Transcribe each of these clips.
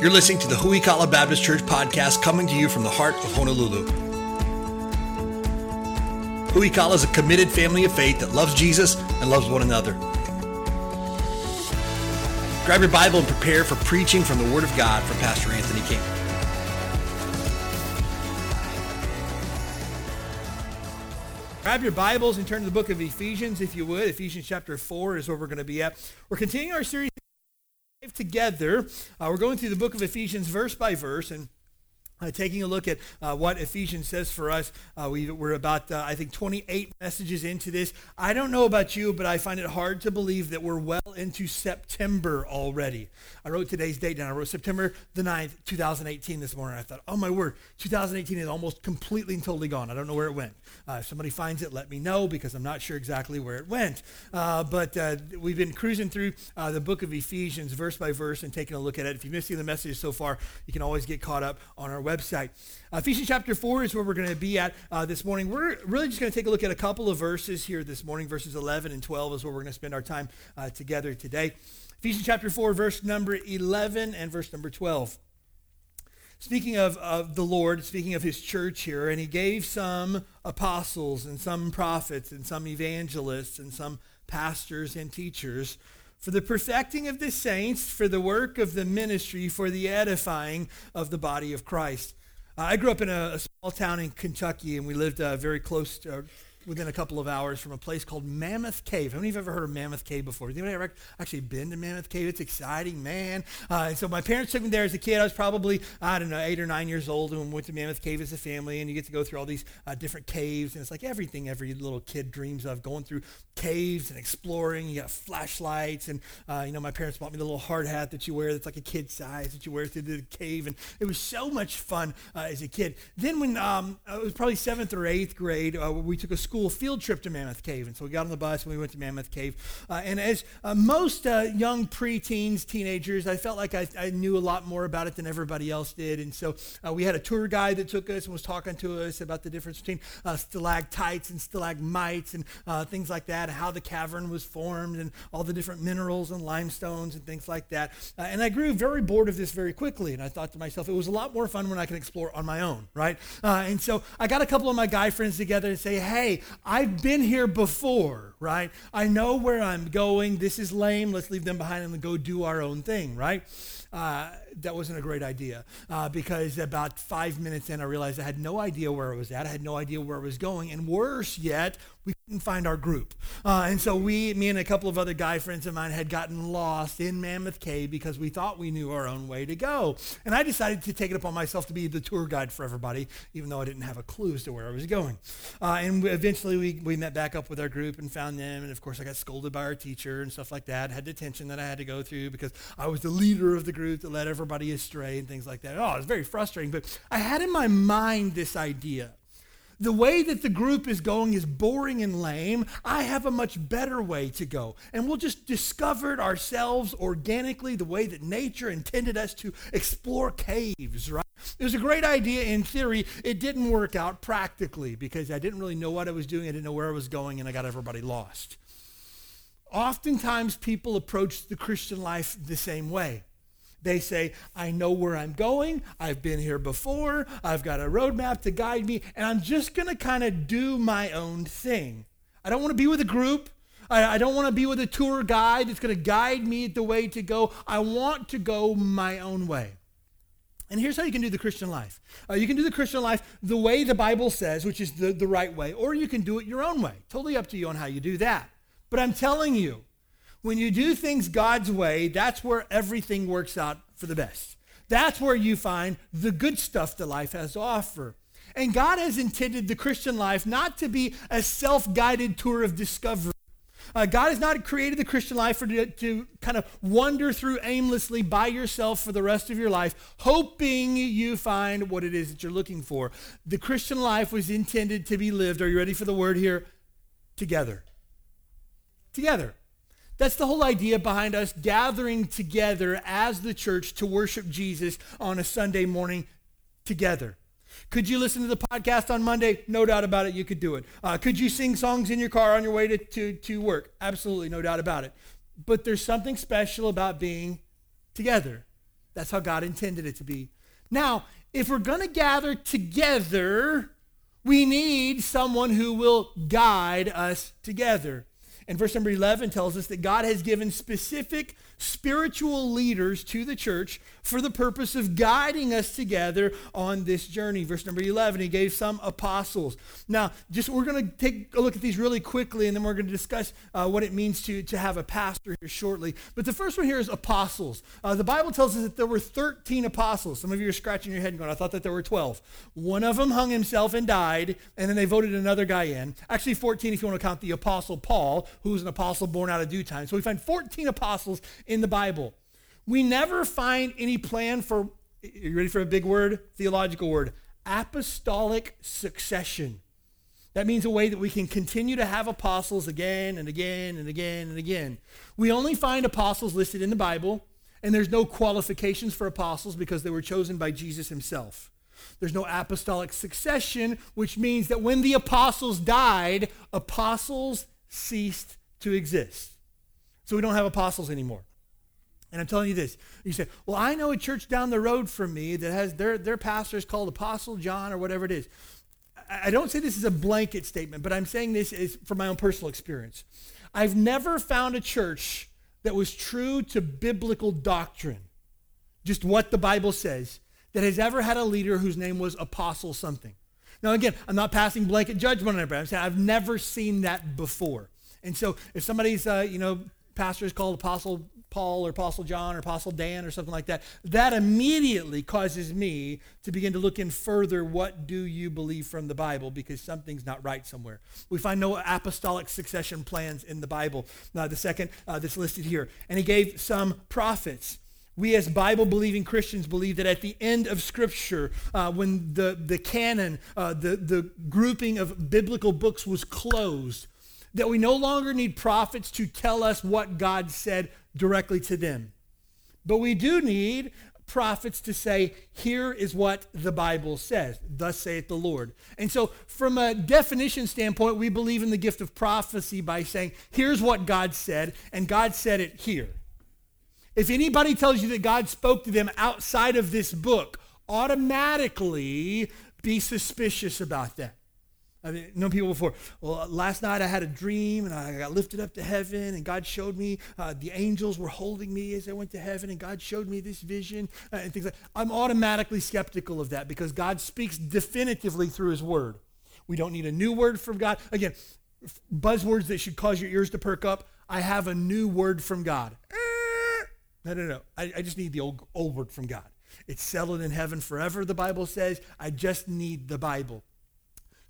You're listening to the Huikala Baptist Church podcast coming to you from the heart of Honolulu. Huikala is a committed family of faith that loves Jesus and loves one another. Grab your Bible and prepare for preaching from the Word of God from Pastor Anthony King. Grab your Bibles and turn to the book of Ephesians, if you would. Ephesians chapter 4 is where we're going to be at. We're continuing our series together. Uh, we're going through the book of Ephesians verse by verse, and uh, taking a look at uh, what Ephesians says for us, uh, we, are about, uh, I think, 28 messages into this. I don't know about you, but I find it hard to believe that we're well into September already. I wrote today's date down. I wrote September the 9th, 2018 this morning. I thought, oh my word, 2018 is almost completely and totally gone. I don't know where it went. Uh, if somebody finds it, let me know because I'm not sure exactly where it went. Uh, but we've been cruising through the book of Ephesians verse by verse and taking a look at it. If you've missed any of the messages so far, you can always get caught up on our website. Uh, Ephesians chapter 4 is where we're going to be at uh, this morning. We're really just going to take a look at a couple of verses here this morning. Verses 11 and 12 is where we're going to spend our time uh, together today. Ephesians chapter 4, verse number 11 and verse number 12. Speaking of, of the Lord, speaking of his church here, and he gave some apostles and some prophets and some evangelists and some pastors and teachers for the perfecting of the saints, for the work of the ministry, for the edifying of the body of Christ. I grew up in a, a, small town in Kentucky, and we lived uh, very close to, within a couple of hours from a place called Mammoth Cave. How many of you have ever heard of Mammoth Cave before? Has anybody ever actually been to Mammoth Cave? It's exciting, man. Uh, and so my parents took me there as a kid. I was probably, I don't know, eight or nine years old and we went to Mammoth Cave as a family. And you get to go through all these uh, different caves. And it's like everything every little kid dreams of, going through caves and exploring. You got flashlights. And, uh, you know, my parents bought me the little hard hat that you wear that's like a kid size that you wear through the cave. And it was so much fun uh, as a kid. Then when um, it was probably seventh or eighth grade, uh, we took a school field trip to Mammoth Cave. And so we got on the bus and we went to Mammoth Cave. Uh, and as uh, most uh, young preteens, teenagers, I felt like I, I, knew a lot more about it than everybody else did. And so uh, we had a tour guide that took us and was talking to us about the difference between uh, stalactites and stalagmites and uh, things like that, how the cavern was formed and all the different minerals and limestones and things like that. and I grew very bored of this very quickly. And I thought to myself, it was a lot more fun when I could explore on my own, right? and so I got a couple of my guy friends together and say, hey, I've been here before, right? I know where I'm going. This is lame. Let's leave them behind and go do our own thing, right? Uh, that wasn't a great idea uh, because about five minutes in, I realized I had no idea where I was at. I had no idea where I was going. And worse yet, we couldn't find our group. Uh, and so we, me and a couple of other guy friends of mine had gotten lost in Mammoth Cave because we thought we knew our own way to go. And I decided to take it upon myself to be the tour guide for everybody, even though I didn't have a clue as to where I was going. Uh, and we, eventually we, we met back up with our group and found them. And of course, I got scolded by our teacher and stuff like that. Had detention that I had to go through because I was the leader of the group that led everybody astray and things like that. Oh, it's very frustrating. But I had in my mind this idea the way that the group is going is boring and lame. I have a much better way to go. And we'll just discover it ourselves organically, the way that nature intended us to explore caves, right? It was a great idea in theory. It didn't work out practically because I didn't really know what I was doing. I didn't know where I was going, and I got everybody lost. Oftentimes, people approach the Christian life the same way. They say, I know where I'm going. I've been here before. I've got a roadmap to guide me, and I'm just going to kind of do my own thing. I don't want to be with a group. I, I don't want to be with a tour guide that's going to guide me the way to go. I want to go my own way. And here's how you can do the Christian life. Uh, you can do the Christian life the way the Bible says, which is the, the right way, or you can do it your own way. Totally up to you on how you do that. But I'm telling you, when you do things God's way, that's where everything works out for the best. That's where you find the good stuff that life has to offer. And God has intended the Christian life not to be a self guided tour of discovery. Uh, God has not created the Christian life for to, to kind of wander through aimlessly by yourself for the rest of your life, hoping you find what it is that you're looking for. The Christian life was intended to be lived. Are you ready for the word here? Together. Together. That's the whole idea behind us gathering together as the church to worship Jesus on a Sunday morning together. Could you listen to the podcast on Monday? No doubt about it, you could do it. Uh, could you sing songs in your car on your way to, to, to work? Absolutely, no doubt about it. But there's something special about being together. That's how God intended it to be. Now, if we're going to gather together, we need someone who will guide us together. And verse number 11 tells us that God has given specific spiritual leaders to the church for the purpose of guiding us together on this journey. Verse number 11, he gave some apostles. Now, just we're going to take a look at these really quickly, and then we're going to discuss uh, what it means to, to have a pastor here shortly. But the first one here is apostles. Uh, the Bible tells us that there were 13 apostles. Some of you are scratching your head and going, I thought that there were 12. One of them hung himself and died, and then they voted another guy in. Actually, 14 if you want to count the apostle Paul, who was an apostle born out of due time. So we find 14 apostles in the Bible. We never find any plan for, you ready for a big word? Theological word. Apostolic succession. That means a way that we can continue to have apostles again and again and again and again. We only find apostles listed in the Bible, and there's no qualifications for apostles because they were chosen by Jesus himself. There's no apostolic succession, which means that when the apostles died, apostles ceased to exist. So we don't have apostles anymore. And I'm telling you this. You say, well, I know a church down the road from me that has their, their pastor is called Apostle John or whatever it is. I don't say this is a blanket statement, but I'm saying this is from my own personal experience. I've never found a church that was true to biblical doctrine, just what the Bible says, that has ever had a leader whose name was Apostle something. Now, again, I'm not passing blanket judgment on everybody. I'm saying I've never seen that before. And so if somebody's, uh, you know, pastor is called Apostle Paul or Apostle John or Apostle Dan or something like that, that immediately causes me to begin to look in further what do you believe from the Bible because something's not right somewhere. We find no apostolic succession plans in the Bible. The second uh, that's listed here. And he gave some prophets. We, as Bible believing Christians, believe that at the end of Scripture, uh, when the, the canon, uh, the, the grouping of biblical books was closed, that we no longer need prophets to tell us what God said directly to them. But we do need prophets to say, here is what the Bible says. Thus saith the Lord. And so, from a definition standpoint, we believe in the gift of prophecy by saying, here's what God said, and God said it here. If anybody tells you that God spoke to them outside of this book, automatically be suspicious about that. I've known people before. Well, last night I had a dream and I got lifted up to heaven and God showed me uh, the angels were holding me as I went to heaven and God showed me this vision uh, and things like I'm automatically skeptical of that because God speaks definitively through his word. We don't need a new word from God. Again, buzzwords that should cause your ears to perk up. I have a new word from God. No, no, no. I, I just need the old, old word from God. It's settled in heaven forever, the Bible says. I just need the Bible.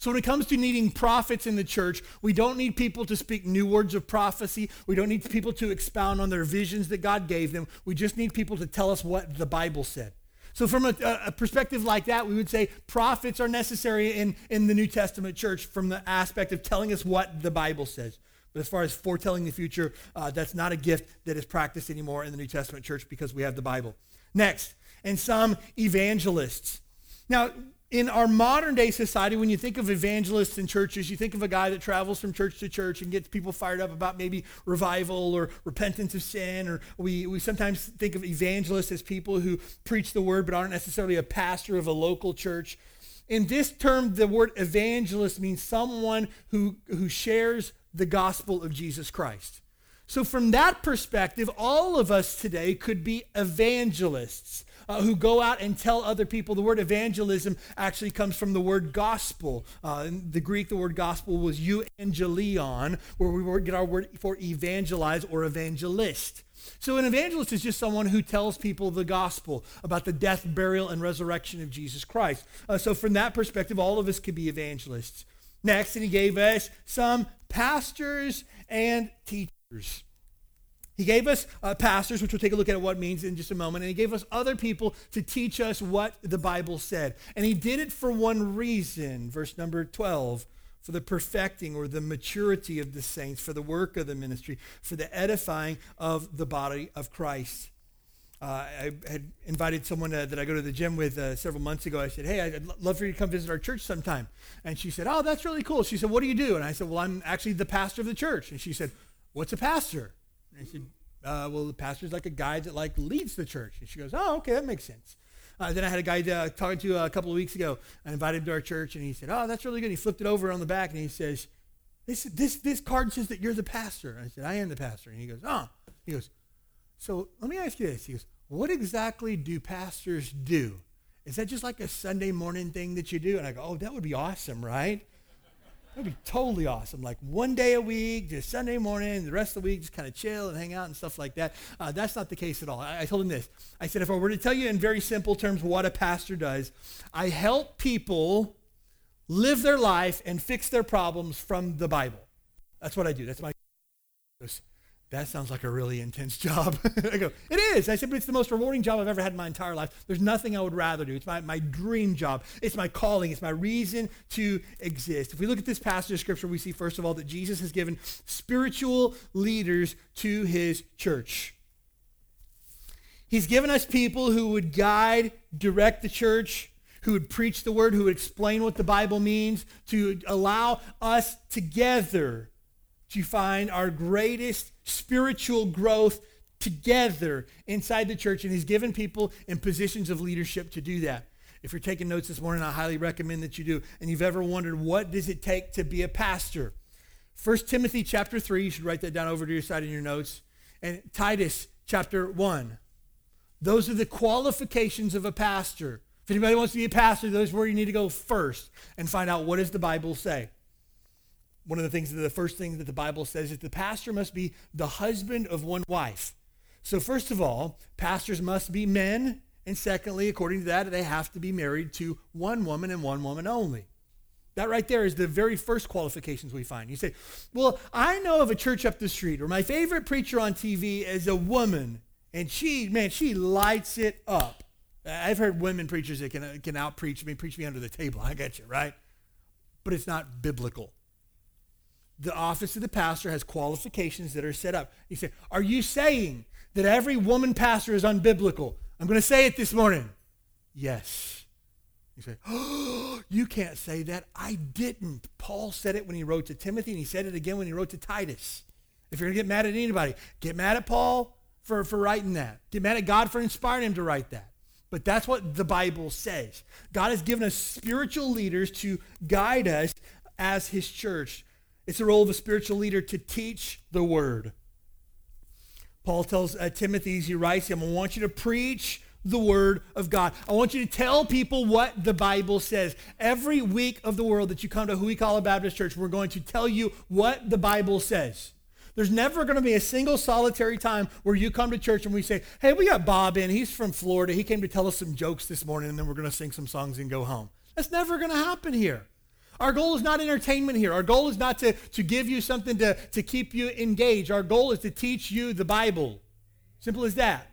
So when it comes to needing prophets in the church, we don't need people to speak new words of prophecy. We don't need people to expound on their visions that God gave them. We just need people to tell us what the Bible said. So from a, a, perspective like that, we would say prophets are necessary in, in the New Testament church from the aspect of telling us what the Bible says. But as far as foretelling the future, uh, that's not a gift that is practiced anymore in the New Testament church because we have the Bible. Next, and some evangelists. Now, in our modern day society, when you think of evangelists in churches, you think of a guy that travels from church to church and gets people fired up about maybe revival or repentance of sin. Or we, we sometimes think of evangelists as people who preach the word but aren't necessarily a pastor of a local church. In this term, the word evangelist means someone who, who shares the gospel of Jesus Christ. So, from that perspective, all of us today could be evangelists uh, who go out and tell other people. The word evangelism actually comes from the word gospel. Uh, in the Greek, the word gospel was euangelion, where we get our word for evangelize or evangelist. So, an evangelist is just someone who tells people the gospel about the death, burial, and resurrection of Jesus Christ. Uh, so, from that perspective, all of us could be evangelists. Next, and he gave us some pastors and teachers. He gave us uh, pastors, which we'll take a look at what means in just a moment, and he gave us other people to teach us what the Bible said. And he did it for one reason, verse number 12 for the perfecting or the maturity of the saints, for the work of the ministry, for the edifying of the body of Christ. Uh, I had invited someone uh, that I go to the gym with uh, several months ago. I said, Hey, I'd love for you to come visit our church sometime. And she said, Oh, that's really cool. She said, What do you do? And I said, Well, I'm actually the pastor of the church. And she said, What's a pastor? And I said, Uh, well, the pastor's like a guy that like leads the church. And she goes, oh, okay, that makes sense. Uh, then I had a guy uh, talking to a couple of weeks ago. I invited him to our church, and he said, oh, that's really good. He flipped it over on the back, and he says, this, this, this card says that you're the pastor. I said, I am the pastor. And he goes, oh. He goes, so let me ask you this. He goes, what exactly do pastors do? Is that just like a Sunday morning thing that you do? And I go, oh, that would be awesome, right? That'd be totally awesome. Like one day a week, just Sunday morning, the rest of the week, just kind of chill and hang out and stuff like that. Uh, that's not the case at all. I, I told him this. I said, if I were to tell you in very simple terms what a pastor does, I help people live their life and fix their problems from the Bible. That's what I do. That's my that sounds like a really intense job. I go, it is. I said, but it's the most rewarding job I've ever had in my entire life. There's nothing I would rather do. It's my, my dream job. It's my calling. It's my reason to exist. If we look at this passage of scripture, we see, first of all, that Jesus has given spiritual leaders to his church. He's given us people who would guide, direct the church, who would preach the word, who would explain what the Bible means, to allow us together to find our greatest spiritual growth together inside the church, and He's given people in positions of leadership to do that. If you're taking notes this morning, I highly recommend that you do. And you've ever wondered what does it take to be a pastor? 1 Timothy chapter 3, you should write that down over to your side in your notes. And Titus chapter 1. Those are the qualifications of a pastor. If anybody wants to be a pastor, those are where you need to go first and find out what does the Bible say one of the things, the first thing that the Bible says is the pastor must be the husband of one wife. So, first of all, pastors must be men. And secondly, according to that, they have to be married to one woman and one woman only. That right there is the very first qualifications we find. You say, Well, I know of a church up the street, or my favorite preacher on TV is a woman, and she, man, she lights it up. I've heard women preachers that can, can out preach me, preach me under the table. I get you, right? But it's not biblical the office of the pastor has qualifications that are set up. You say, Are you saying that every woman pastor is unbiblical? I'm going to say it this morning. Yes. You say, Oh, you can't say that. I didn't. Paul said it when he wrote to Timothy, and he said it again when he wrote to Titus. If you're going to get mad at anybody, get mad at Paul for, for writing that. Get mad at God for inspiring him to write that. But that's what the Bible says. God has given us spiritual leaders to guide us as his church it's the role of a spiritual leader to teach the word. Paul tells uh, Timothy, he writes him, I want you to preach the word of God. I want you to tell people what the Bible says. Every week of the world that you come to who we call a Baptist church, we're going to tell you what the Bible says. There's never going to be a single solitary time where you come to church and we say, hey, we got Bob in. He's from Florida. He came to tell us some jokes this morning, and then we're going to sing some songs and go home. That's never going to happen here. Our goal is not entertainment here. Our goal is not to, to give you something to, to keep you engaged. Our goal is to teach you the Bible. Simple as that.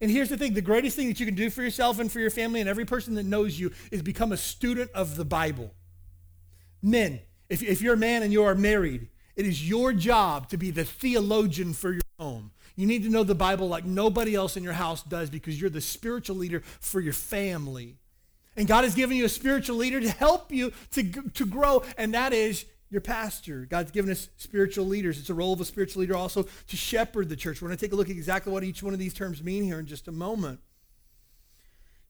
And here's the thing the greatest thing that you can do for yourself and for your family and every person that knows you is become a student of the Bible. Men, if, if you're a man and you are married, it is your job to be the theologian for your home. You need to know the Bible like nobody else in your house does because you're the spiritual leader for your family. And God has given you a spiritual leader to help you to, to grow, and that is your pastor. God's given us spiritual leaders. It's a role of a spiritual leader also to shepherd the church. We're going to take a look at exactly what each one of these terms mean here in just a moment.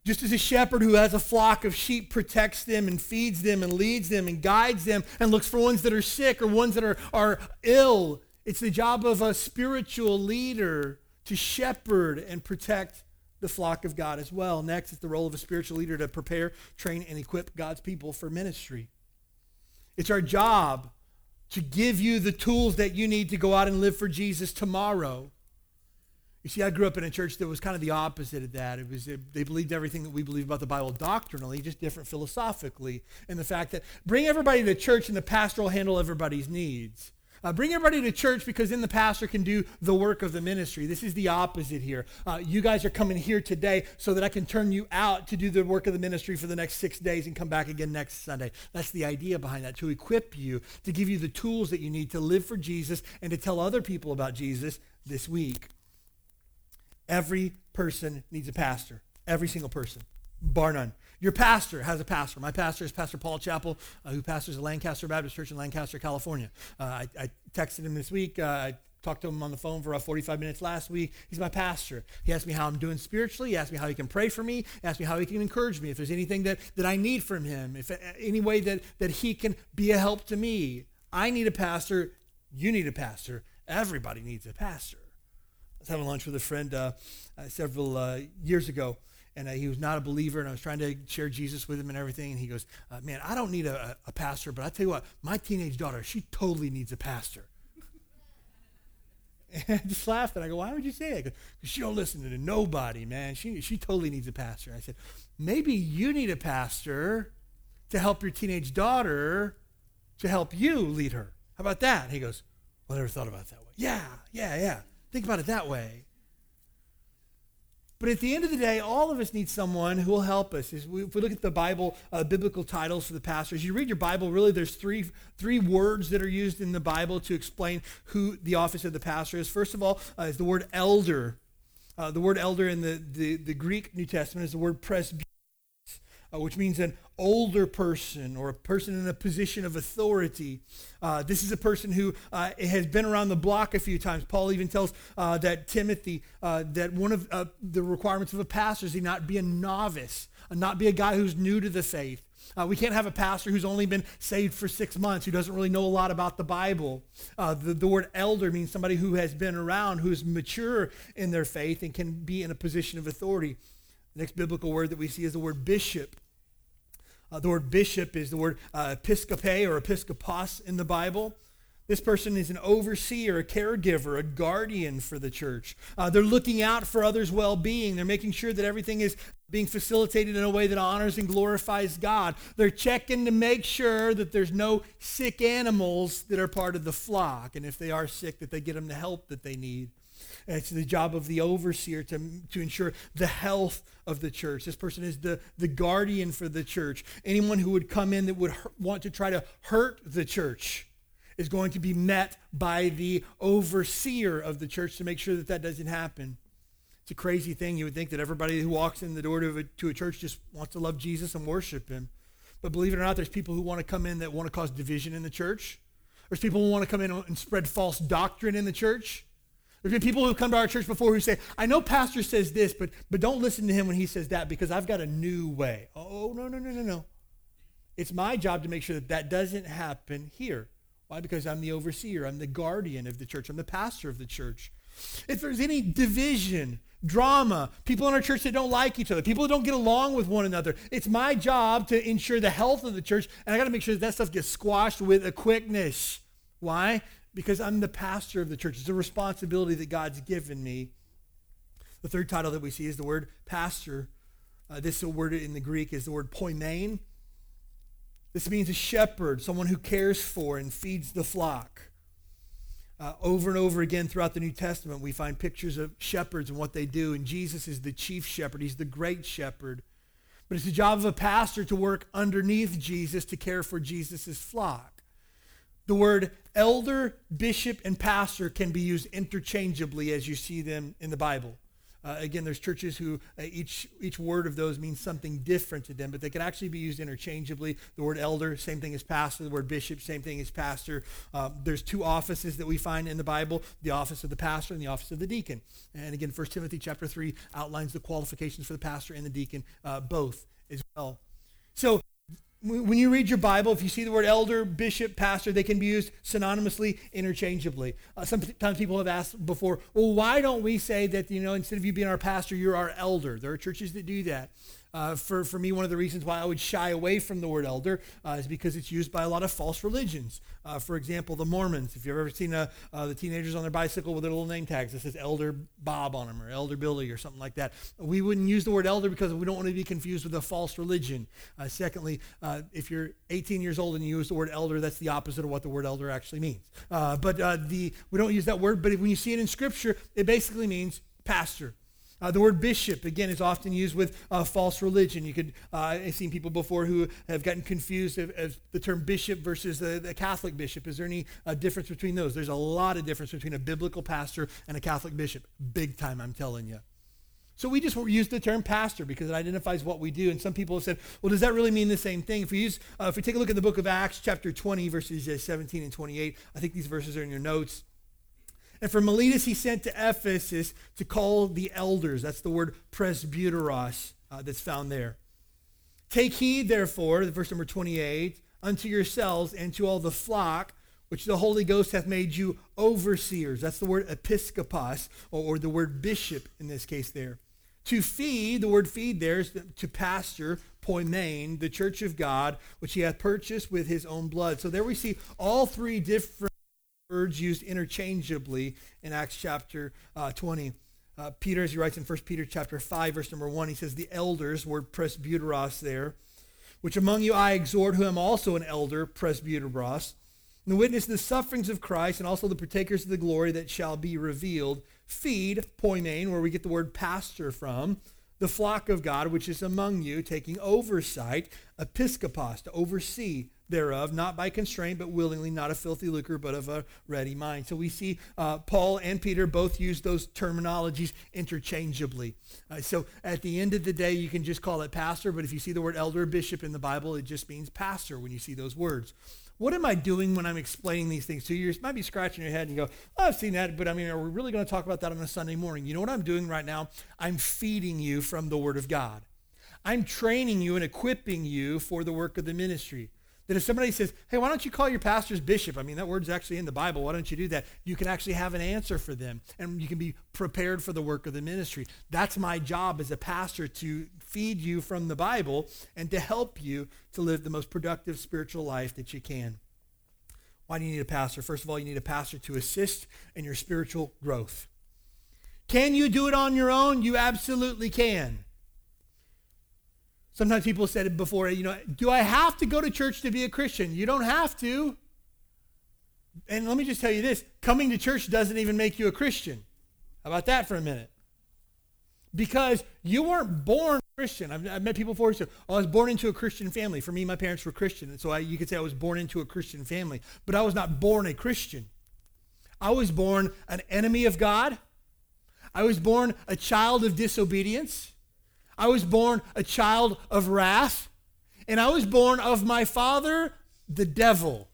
Just as a shepherd who has a flock of sheep protects them and feeds them and leads them and guides them and looks for ones that are sick or ones that are, are ill, it's the job of a spiritual leader to shepherd and protect the flock of God as well. Next, it's the role of a spiritual leader to prepare, train, and equip God's people for ministry. It's our job to give you the tools that you need to go out and live for Jesus tomorrow. You see, I grew up in a church that was kind of the opposite of that. It was it, they believed everything that we believe about the Bible doctrinally, just different philosophically, and the fact that bring everybody to church and the pastor will handle everybody's needs. Uh, bring everybody to church because then the pastor can do the work of the ministry. This is the opposite here. Uh, you guys are coming here today so that I can turn you out to do the work of the ministry for the next six days and come back again next Sunday. That's the idea behind that, to equip you, to give you the tools that you need to live for Jesus and to tell other people about Jesus this week. Every person needs a pastor. Every single person, bar none. Your pastor has a pastor. My pastor is Pastor Paul Chappell, uh, who pastors the Lancaster Baptist Church in Lancaster, California. Uh, I, I, texted him this week. Uh, I talked to him on the phone for about 45 minutes last week. He's my pastor. He asked me how I'm doing spiritually. He asked me how he can pray for me. He asked me how he can encourage me. If there's anything that, that I need from him, if any way that, that he can be a help to me. I need a pastor. You need a pastor. Everybody needs a pastor. I was having lunch with a friend uh, uh, several uh, years ago, and uh, he was not a believer, and I was trying to share Jesus with him and everything. And he goes, uh, "Man, I don't need a, a pastor, but I tell you what, my teenage daughter, she totally needs a pastor." And I just laughed, and I go, "Why would you say that?" Because she don't listen to nobody, man. She she totally needs a pastor. I said, "Maybe you need a pastor to help your teenage daughter to help you lead her. How about that?" And he goes, "Well, I never thought about it that way." Yeah, yeah, yeah. Think about it that way. But at the end of the day, all of us need someone who will help us. If we, look at the Bible, uh, biblical titles for the pastors, you read your Bible, really there's three, three words that are used in the Bible to explain who the office of the pastor is. First of all, uh, is the word elder. Uh, the word elder in the, the, the Greek New Testament is the word presbyteros uh, which means an older person or a person in a position of authority. Uh, this is a person who uh, has been around the block a few times. Paul even tells uh, that Timothy uh, that one of uh, the requirements of a pastor is he not be a novice, not be a guy who's new to the faith. Uh, we can't have a pastor who's only been saved for six months, who doesn't really know a lot about the Bible. Uh, the, the word elder means somebody who has been around, who's mature in their faith, and can be in a position of authority. The next biblical word that we see is the word bishop. Uh, the word bishop is the word uh, episcope or episkopos in the Bible. This person is an overseer, a caregiver, a guardian for the church. Uh, they're looking out for others' well being. They're making sure that everything is being facilitated in a way that honors and glorifies God. They're checking to make sure that there's no sick animals that are part of the flock. And if they are sick, that they get them the help that they need. It's the job of the overseer to, to ensure the health of the church. This person is the, the guardian for the church. Anyone who would come in that would want to try to hurt the church is going to be met by the overseer of the church to make sure that that doesn't happen. It's a crazy thing. You would think that everybody who walks in the door to a, to a church just wants to love Jesus and worship him. But believe it or not, there's people who want to come in that want to cause division in the church. There's people who want to come in and spread false doctrine in the church. There's been people who've come to our church before who say, I know pastor says this, but, but don't listen to him when he says that because I've got a new way. Oh, no, no, no, no, no. It's my job to make sure that that doesn't happen here. Why? Because I'm the overseer. I'm the guardian of the church. I'm the pastor of the church. If there's any division, drama, people in our church that don't like each other, people that don't get along with one another, it's my job to ensure the health of the church, and I got to make sure that that stuff gets squashed with a quickness. Why? Because I'm the pastor of the church. It's a responsibility that God's given me. The third title that we see is the word pastor. Uh, this word in the Greek is the word poimen. This means a shepherd, someone who cares for and feeds the flock. Uh, over and over again throughout the New Testament, we find pictures of shepherds and what they do. And Jesus is the chief shepherd, he's the great shepherd. But it's the job of a pastor to work underneath Jesus to care for Jesus' flock. The word elder, bishop, and pastor can be used interchangeably as you see them in the Bible. Uh, again, there's churches who uh, each each word of those means something different to them, but they can actually be used interchangeably. The word elder, same thing as pastor. The word bishop, same thing as pastor. Uh, there's two offices that we find in the Bible: the office of the pastor and the office of the deacon. And again, 1 Timothy chapter three outlines the qualifications for the pastor and the deacon, uh, both as well. So when you read your Bible, if you see the word elder, bishop, pastor, they can be used synonymously, interchangeably. Uh, sometimes people have asked before, well, why don't we say that, you know, instead of you being our pastor, you're our elder? There are churches that do that. Uh, for, for me, one of the reasons why I would shy away from the word elder uh, is because it's used by a lot of false religions. Uh, for example, the Mormons. If you've ever seen uh, uh, the teenagers on their bicycle with their little name tags that says Elder Bob on them or Elder Billy or something like that, we wouldn't use the word elder because we don't want to be confused with a false religion. Uh, secondly, if you're 18 years old and you use the word elder, that's the opposite of what the word elder actually means. but the we don't use that word, but when you see it in Scripture, it basically means pastor. Uh, the word bishop, again, is often used with uh, false religion. You could, uh, I've seen people before who have gotten confused of, of the term bishop versus the, the Catholic bishop. Is there any uh, difference between those? There's a lot of difference between a biblical pastor and a Catholic bishop. Big time, I'm telling you. So we just use the term pastor because it identifies what we do. And some people have said, well, does that really mean the same thing? If we use, uh, if we take a look at the book of Acts, chapter 20, verses uh, 17 and 28, I think these verses are in your notes. And from Miletus, he sent to Ephesus to call the elders. That's the word presbyteros uh, that's found there. Take heed, therefore, the verse number 28, unto yourselves and to all the flock which the Holy Ghost hath made you overseers. That's the word episkopos, or, or the word bishop in this case there. To feed, the word feed there is to pasture, poimen, the church of God, which he hath purchased with his own blood. So there we see all three different words used interchangeably in Acts chapter uh, 20. Uh, Peter, as he writes in 1 Peter chapter 5, verse number 1, he says, the elders, word presbyteros there, which among you I exhort, who am also an elder, presbyteros, and witness the sufferings of Christ and also the partakers of the glory that shall be revealed. Feed, poimen, where we get the word pastor from, the flock of God which is among you, taking oversight, episkopos, to oversee thereof, not by constraint, but willingly, not a filthy lucre, but of a ready mind. So we see uh, Paul and Peter both use those terminologies interchangeably. Uh, so at the end of the day, you can just call it pastor, but if you see the word elder bishop in the Bible, it just means pastor when you see those words. What am I doing when I'm explaining these things to you? You might be scratching your head and you go, oh, I've seen that, but I mean, are we really going to talk about that on a Sunday morning? You know what I'm doing right now? I'm feeding you from the Word of God. I'm training you and equipping you for the work of the ministry. That if somebody says, hey, why don't you call your pastors bishop? I mean, that word's actually in the Bible. Why don't you do that? You can actually have an answer for them and you can be prepared for the work of the ministry. That's my job as a pastor to feed you from the Bible and to help you to live the most productive spiritual life that you can. Why do you need a pastor? First of all, you need a pastor to assist in your spiritual growth. Can you do it on your own? You absolutely can. Sometimes people said it before, you know, do I have to go to church to be a Christian? You don't have to. And let me just tell you this coming to church doesn't even make you a Christian. How about that for a minute? Because you weren't born Christian. I've, I've met people before who oh, I was born into a Christian family. For me, my parents were Christian. And so I, you could say I was born into a Christian family. But I was not born a Christian. I was born an enemy of God. I was born a child of disobedience. I was born a child of wrath. And I was born of my father, the devil.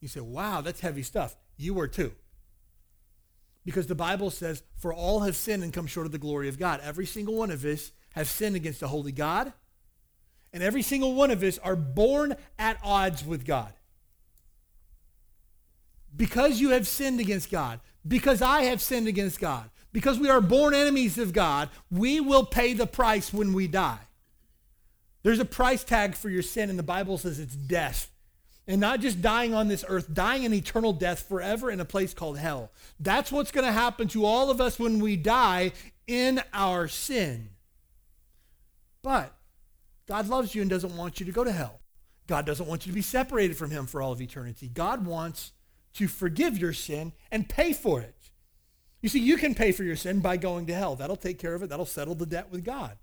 You say, wow, that's heavy stuff. You were too. Because the Bible says, for all have sinned and come short of the glory of God. Every single one of us have sinned against the holy God, and every single one of us are born at odds with God. Because you have sinned against God, because I have sinned against God, because we are born enemies of God, we will pay the price when we die. There's a price tag for your sin, and the Bible says it's death. And not just dying on this earth, dying an eternal death forever in a place called hell. That's what's going to happen to all of us when we die in our sin. But God loves you and doesn't want you to go to hell. God doesn't want you to be separated from him for all of eternity. God wants to forgive your sin and pay for it. You see, you can pay for your sin by going to hell. That'll take care of it. That'll settle the debt with God.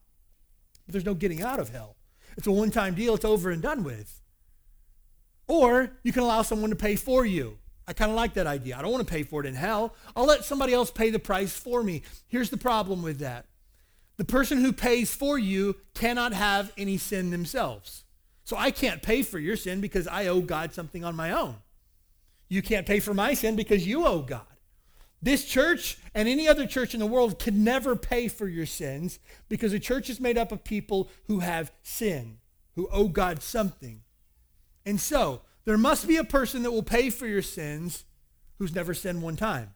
But there's no getting out of hell. It's a one-time deal. It's over and done with. Or you can allow someone to pay for you. I kind of like that idea. I don't want to pay for it in hell. I'll let somebody else pay the price for me. Here's the problem with that. The person who pays for you cannot have any sin themselves. So I can't pay for your sin because I owe God something on my own. You can't pay for my sin because you owe God. This church and any other church in the world can never pay for your sins because a church is made up of people who have sin, who owe God something. And so, there must be a person that will pay for your sins who's never sinned one time.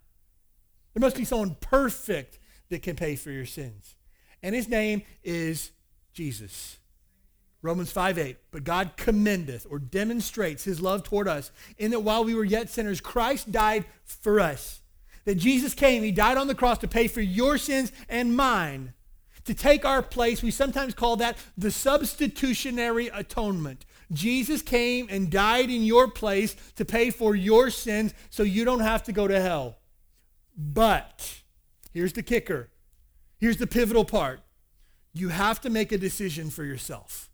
There must be someone perfect that can pay for your sins and his name is Jesus. Romans 5 8. But God commendeth or demonstrates his love toward us in that while we were yet sinners, Christ died for us. That Jesus came, he died on the cross to pay for your sins and mine, to take our place. We sometimes call that the substitutionary atonement. Jesus came and died in your place to pay for your sins so you don't have to go to hell. But here's the kicker Here's the pivotal part. You have to make a decision for yourself.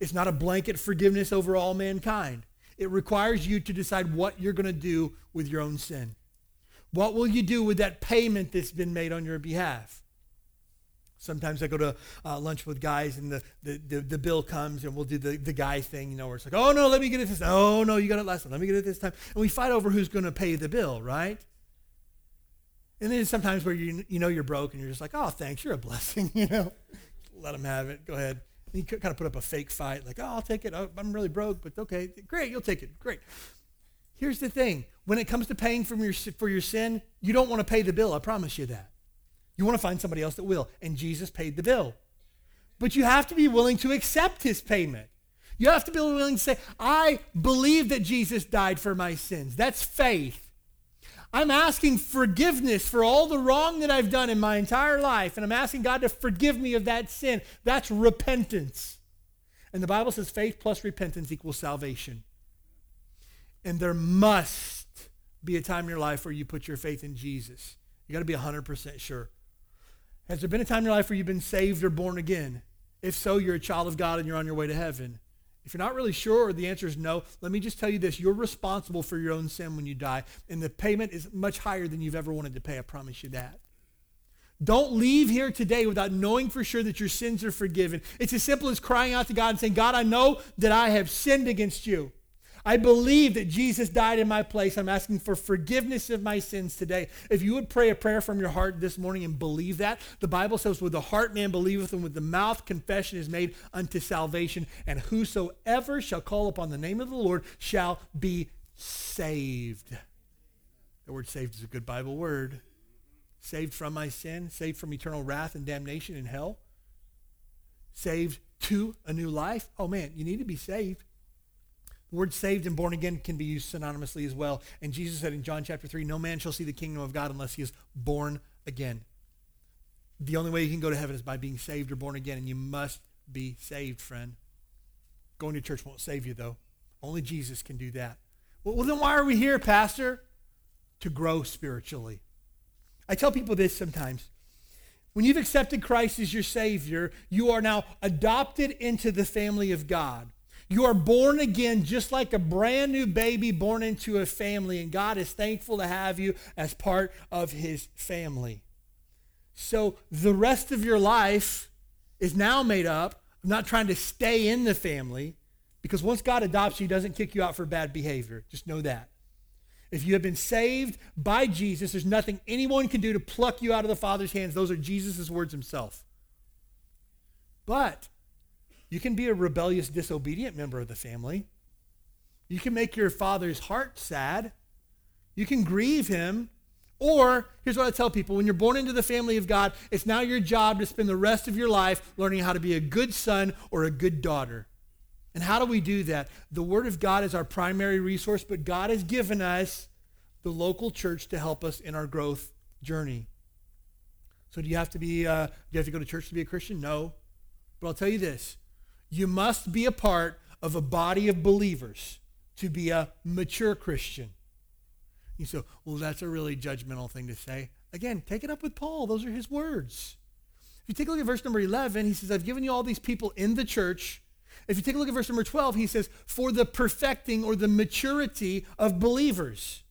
It's not a blanket forgiveness over all mankind. It requires you to decide what you're going to do with your own sin. What will you do with that payment that's been made on your behalf? Sometimes I go to uh, lunch with guys and the, the, the, the, bill comes and we'll do the, the guy thing, you know, where it's like, oh, no, let me get it this time. Oh, no, you got it last time. Let me get it this time. And we fight over who's going to pay the bill, right? And then sometimes where you, you know you're broke and you're just like, oh, thanks, you're a blessing, you know. Let them have it. Go ahead. And you kind of put up a fake fight, like, oh, I'll take it. I'm really broke, but okay, great, you'll take it. Great. Here's the thing. When it comes to paying for your, for your sin, you don't want to pay the bill. I promise you that. You want to find somebody else that will. And Jesus paid the bill. But you have to be willing to accept his payment. You have to be willing to say, I believe that Jesus died for my sins. That's faith. I'm asking forgiveness for all the wrong that I've done in my entire life, and I'm asking God to forgive me of that sin. That's repentance. And the Bible says faith plus repentance equals salvation. And there must be a time in your life where you put your faith in Jesus. You got to be 100% sure. Has there been a time in your life where you've been saved or born again? If so, you're a child of God and you're on your way to heaven. If you're not really sure the answer is no, let me just tell you this. You're responsible for your own sin when you die, and the payment is much higher than you've ever wanted to pay. I promise you that. Don't leave here today without knowing for sure that your sins are forgiven. It's as simple as crying out to God and saying, God, I know that I have sinned against you. I believe that Jesus died in my place. I'm asking for forgiveness of my sins today. If you would pray a prayer from your heart this morning and believe that, the Bible says, with the heart man believeth, and with the mouth confession is made unto salvation. And whosoever shall call upon the name of the Lord shall be saved. The word saved is a good Bible word. Saved from my sin, saved from eternal wrath and damnation in hell, saved to a new life. Oh man, you need to be saved. The word saved and born again can be used synonymously as well. And Jesus said in John chapter 3, no man shall see the kingdom of God unless he is born again. The only way you can go to heaven is by being saved or born again, and you must be saved, friend. Going to church won't save you, though. Only Jesus can do that. Well, well then why are we here, Pastor? To grow spiritually. I tell people this sometimes. When you've accepted Christ as your Savior, you are now adopted into the family of God. You are born again just like a brand new baby born into a family, and God is thankful to have you as part of his family. So the rest of your life is now made up of not trying to stay in the family, because once God adopts you, he doesn't kick you out for bad behavior. Just know that. If you have been saved by Jesus, there's nothing anyone can do to pluck you out of the Father's hands. Those are Jesus' words himself. But you can be a rebellious, disobedient member of the family. You can make your father's heart sad. You can grieve him. Or, here's what I tell people when you're born into the family of God, it's now your job to spend the rest of your life learning how to be a good son or a good daughter. And how do we do that? The Word of God is our primary resource, but God has given us the local church to help us in our growth journey. So, do you have to be? Uh, do you have to go to church to be a Christian? No, but I'll tell you this: you must be a part of a body of believers to be a mature Christian. You say, well, that's a really judgmental thing to say. Again, take it up with Paul. Those are his words. If you take a look at verse number 11, he says, I've given you all these people in the church. If you take a look at verse number 12, he says, for the perfecting or the maturity of believers.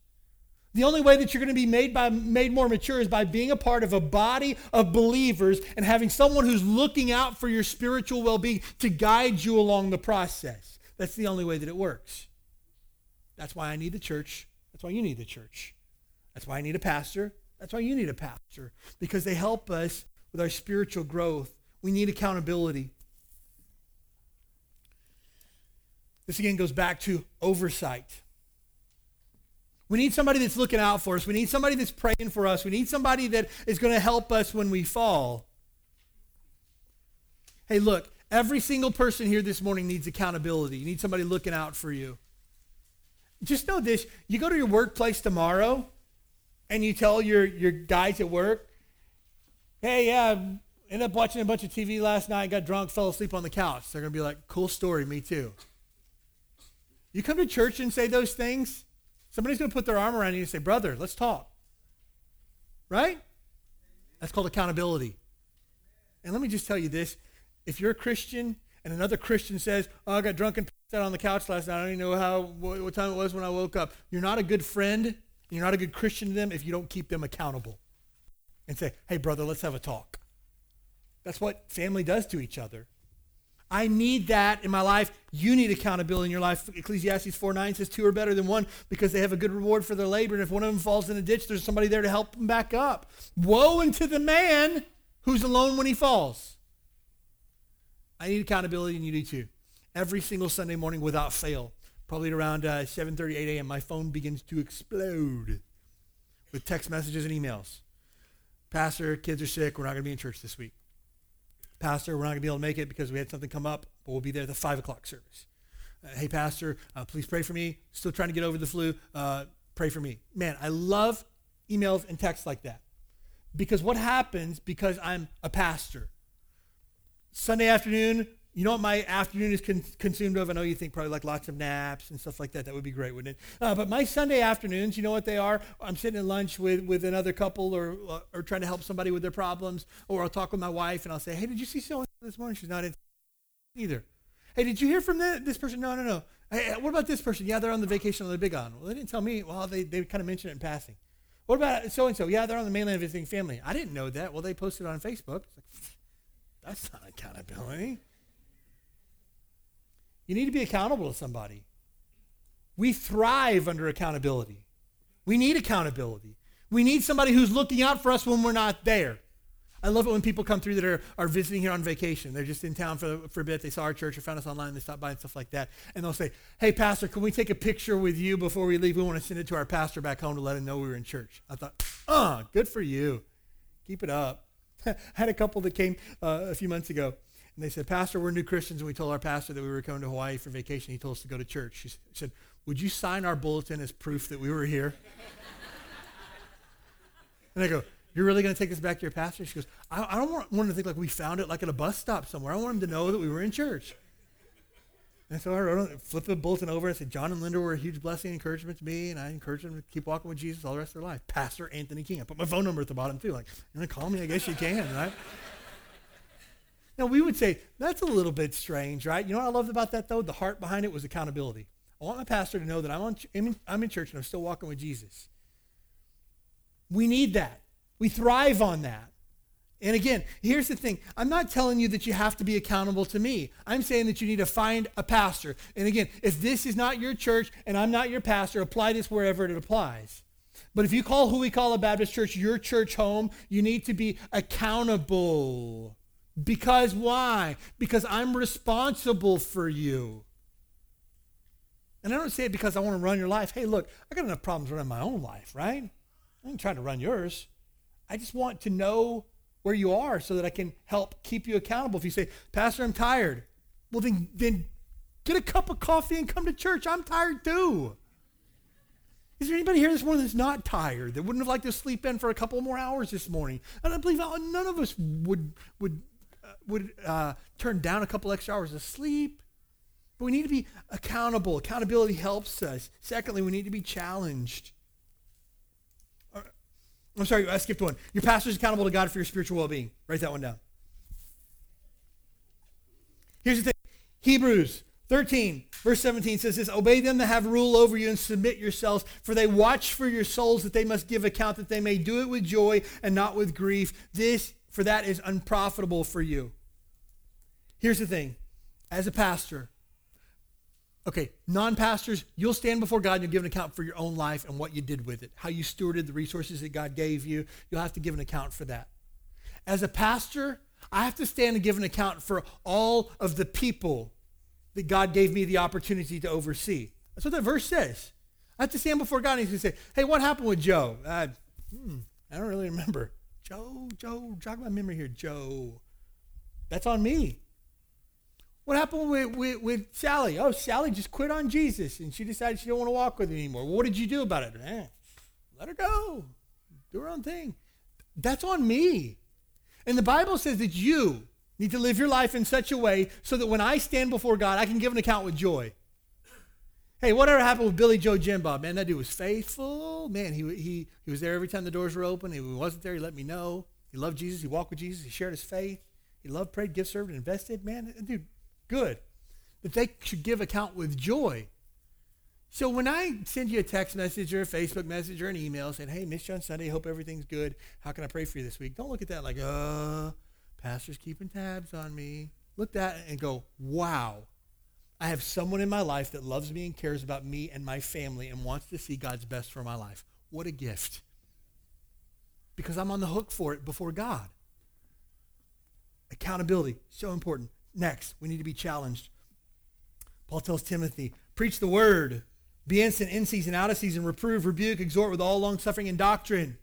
The only way that you're going to be made, by, made more mature is by being a part of a body of believers and having someone who's looking out for your spiritual well being to guide you along the process. That's the only way that it works. That's why I need the church. That's why you need the church. That's why I need a pastor. That's why you need a pastor, because they help us with our spiritual growth. We need accountability. This again goes back to oversight. We need somebody that's looking out for us. We need somebody that's praying for us. We need somebody that is going to help us when we fall. Hey, look, every single person here this morning needs accountability. You need somebody looking out for you. Just know this you go to your workplace tomorrow and you tell your, your guys at work, hey, yeah, ended up watching a bunch of TV last night, got drunk, fell asleep on the couch. They're going to be like, cool story, me too. You come to church and say those things, Somebody's going to put their arm around you and say, Brother, let's talk. Right? That's called accountability. And let me just tell you this if you're a Christian and another Christian says, Oh, I got drunk and sat on the couch last night, I don't even know how, what, what time it was when I woke up, you're not a good friend. You're not a good Christian to them if you don't keep them accountable and say, Hey, brother, let's have a talk. That's what family does to each other. I need that in my life. You need accountability in your life. Ecclesiastes 4 9 says, Two are better than one because they have a good reward for their labor. And if one of them falls in a ditch, there's somebody there to help them back up. Woe unto the man who's alone when he falls. I need accountability, and you need too. Every single Sunday morning without fail, probably around uh, 7.30, 8 a.m., my phone begins to explode with text messages and emails. Pastor, kids are sick. We're not going to be in church this week. Pastor, we're not going to be able to make it because we had something come up, but we'll be there at the 5 o'clock service. Uh, hey, Pastor, uh, please pray for me. Still trying to get over the flu. Uh, pray for me. Man, I love emails and texts like that. Because what happens because I'm a pastor? Sunday afternoon, you know what my afternoon is con- consumed of? I know you think probably like lots of naps and stuff like that. That would be great, wouldn't it? Uh, but my Sunday afternoons, you know what they are? I'm sitting at lunch with, with another couple or, uh, or trying to help somebody with their problems. Or I'll talk with my wife and I'll say, hey, did you see so this morning? She's not in either. Hey, did you hear from the, this person? No, no, no. Hey, what about this person? Yeah, they're on the vacation on the Big Island. Well, they didn't tell me. Well, they, they kind of mentioned it in passing. What about so and so? Yeah, they're on the mainland visiting family. I didn't know that. Well, they posted on Facebook. That's not accountability. You need to be accountable to somebody. We thrive under accountability. We need accountability. We need somebody who's looking out for us when we're not there. I love it when people come through that are, are visiting here on vacation. They're just in town for, for a bit. They saw our church or found us online. They stopped by and stuff like that. And they'll say, hey, pastor, can we take a picture with you before we leave? We want to send it to our pastor back home to let him know we were in church. I thought, oh, good for you. Keep it up. I had a couple that came uh, a few months ago, and they said, Pastor, we're new Christians, and we told our pastor that we were coming to Hawaii for vacation. He told us to go to church. She said, Would you sign our bulletin as proof that we were here? and I go, You're really going to take this back to your pastor? She goes, I, I don't want, want him to think like we found it like at a bus stop somewhere. I want him to know that we were in church. And so I wrote, flipped the bulletin over. I said, John and Linda were a huge blessing and encouragement to me, and I encouraged them to keep walking with Jesus all the rest of their life. Pastor Anthony King. I put my phone number at the bottom, too. Like, you want to call me? I guess you can, right? Now, we would say, that's a little bit strange, right? You know what I loved about that, though? The heart behind it was accountability. I want my pastor to know that I'm, on, I'm in church and I'm still walking with Jesus. We need that. We thrive on that. And again, here's the thing. I'm not telling you that you have to be accountable to me. I'm saying that you need to find a pastor. And again, if this is not your church and I'm not your pastor, apply this wherever it applies. But if you call who we call a Baptist church your church home, you need to be accountable. Because why? Because I'm responsible for you. And I don't say it because I want to run your life. Hey, look, I got enough problems running my own life, right? I ain't trying to run yours. I just want to know where you are so that I can help keep you accountable. If you say, Pastor, I'm tired, well, then, then get a cup of coffee and come to church. I'm tired too. Is there anybody here this morning that's not tired, that wouldn't have liked to sleep in for a couple more hours this morning? I believe none of us would, would, would uh, turn down a couple extra hours of sleep. But we need to be accountable. Accountability helps us. Secondly, we need to be challenged. I'm sorry, I skipped one. Your pastor is accountable to God for your spiritual well being. Write that one down. Here's the thing Hebrews 13, verse 17 says this Obey them that have rule over you and submit yourselves, for they watch for your souls that they must give account, that they may do it with joy and not with grief. This, for that is unprofitable for you. Here's the thing as a pastor, Okay, non pastors, you'll stand before God and you'll give an account for your own life and what you did with it, how you stewarded the resources that God gave you. You'll have to give an account for that. As a pastor, I have to stand and give an account for all of the people that God gave me the opportunity to oversee. That's what that verse says. I have to stand before God and he's going to say, hey, what happened with Joe? Uh, hmm, I don't really remember. Joe, Joe, jog my memory here. Joe. That's on me. What happened with, with, with, Sally? Oh, Sally just quit on Jesus and she decided she don't want to walk with him anymore. What did you do about it? Eh, let her go. Do her own thing. That's on me. And the Bible says that you need to live your life in such a way so that when I stand before God, I can give an account with joy. Hey, whatever happened with Billy Joe Jim Bob? Man, that dude was faithful. Man, he, he, he was there every time the doors were open. He wasn't there, he let me know. He loved Jesus. He walked with Jesus. He shared his faith. He loved, prayed, gift served, and invested. Man, dude, good. That they should give account with joy. So when I send you a text message or a Facebook message or an email saying, hey, Miss John Sunday, hope everything's good. How can I pray for you this week? Don't look at that like, uh, pastor's keeping tabs on me. look at it and go, wow, I have someone in my life that loves me and cares about me and my family and wants to see God's best for my life. What a gift. Because I'm on the hook for it before God. Accountability, so important. Next, we need to be challenged. Paul tells Timothy, preach the word, be instant in season, out of season, reprove, rebuke, exhort with all long suffering and doctrine.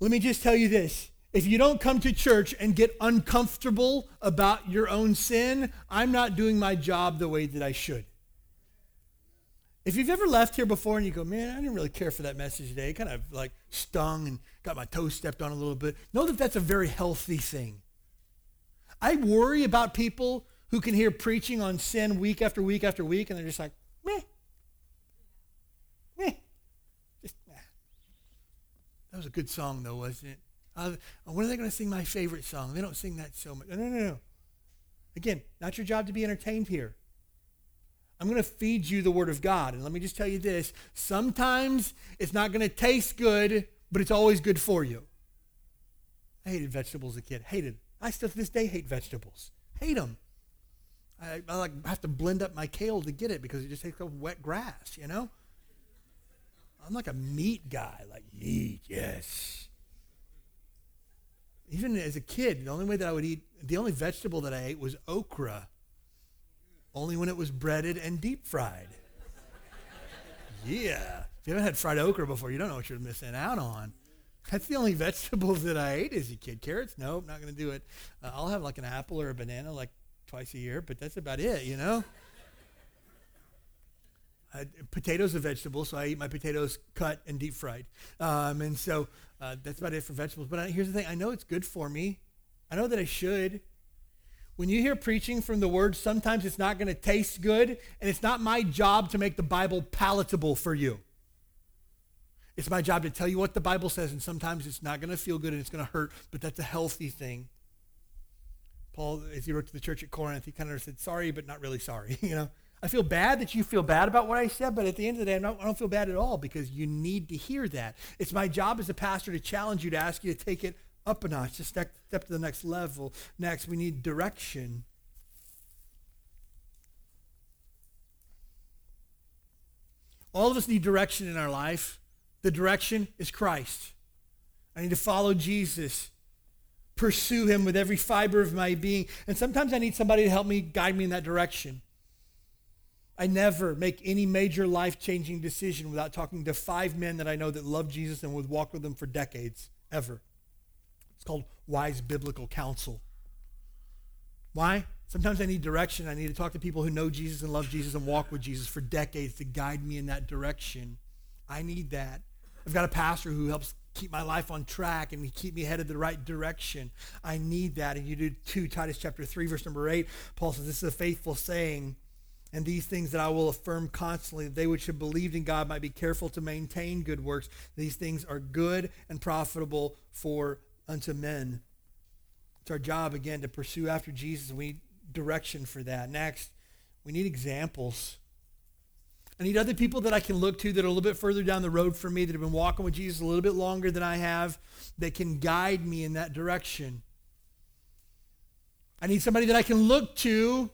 Let me just tell you this. If you don't come to church and get uncomfortable about your own sin, I'm not doing my job the way that I should. If you've ever left here before and you go, man, I didn't really care for that message today, kind of like stung and got my toes stepped on a little bit, know that that's a very healthy thing. I worry about people who can hear preaching on sin week after week after week and they're just like, meh, meh, just, nah. That was a good song, though, wasn't it? Uh, when are they going to sing my favorite song? They don't sing that so much. No, no, no, no. Again, not your job to be entertained here. I'm going to feed you the Word of God. And let me just tell you this sometimes it's not going to taste good, but it's always good for you. I hated vegetables as a kid. Hated. I still to this day hate vegetables. Hate them. I, I like have to blend up my kale to get it because it just takes up wet grass, you know? I'm like a meat guy, like meat, yes. Even as a kid, the only way that I would eat, the only vegetable that I ate was okra, only when it was breaded and deep fried. yeah. If you haven't had fried okra before, you don't know what you're missing out on. That's the only vegetables that I ate as a kid. Carrots, nope, not going to do it. Uh, I'll have like an apple or a banana like twice a year, but that's about it, you know? Uh, potatoes are vegetables, so I eat my potatoes cut and deep fried. Um, and so uh, that's about it for vegetables. But I, here's the thing I know it's good for me, I know that I should. When you hear preaching from the word, sometimes it's not going to taste good, and it's not my job to make the Bible palatable for you. It's my job to tell you what the Bible says, and sometimes it's not going to feel good and it's going to hurt, but that's a healthy thing. Paul, as he wrote to the church at Corinth, he kind of said, sorry, but not really sorry. you know, I feel bad that you feel bad about what I said, but at the end of the day, not, I don't feel bad at all because you need to hear that. It's my job as a pastor to challenge you, to ask you to take it up a notch, to step, step to the next level. Next, we need direction. All of us need direction in our life. The direction is Christ. I need to follow Jesus pursue him with every fiber of my being. And sometimes I need somebody to help me guide me in that direction. I never make any major life changing decision without talking to five men that I know that love Jesus and would walk with them for decades, ever. It's called wise biblical counsel. Why? Sometimes I need direction. I need to talk to people who know Jesus and love Jesus and walk with Jesus for decades to guide me in that direction. I need that. I've got a pastor who helps keep my life on track and keep me headed the right direction. I need that. And you do too. Titus chapter 3, verse number 8, Paul says, This is a faithful saying. And these things that I will affirm constantly, that they which have believed in God might be careful to maintain good works. These things are good and profitable for unto men. It's our job, again, to pursue after Jesus. We need direction for that. Next, we need examples. I need other people that I can look to that are a little bit further down the road from me, that have been walking with Jesus a little bit longer than I have, that can guide me in that direction. I need somebody that I can look to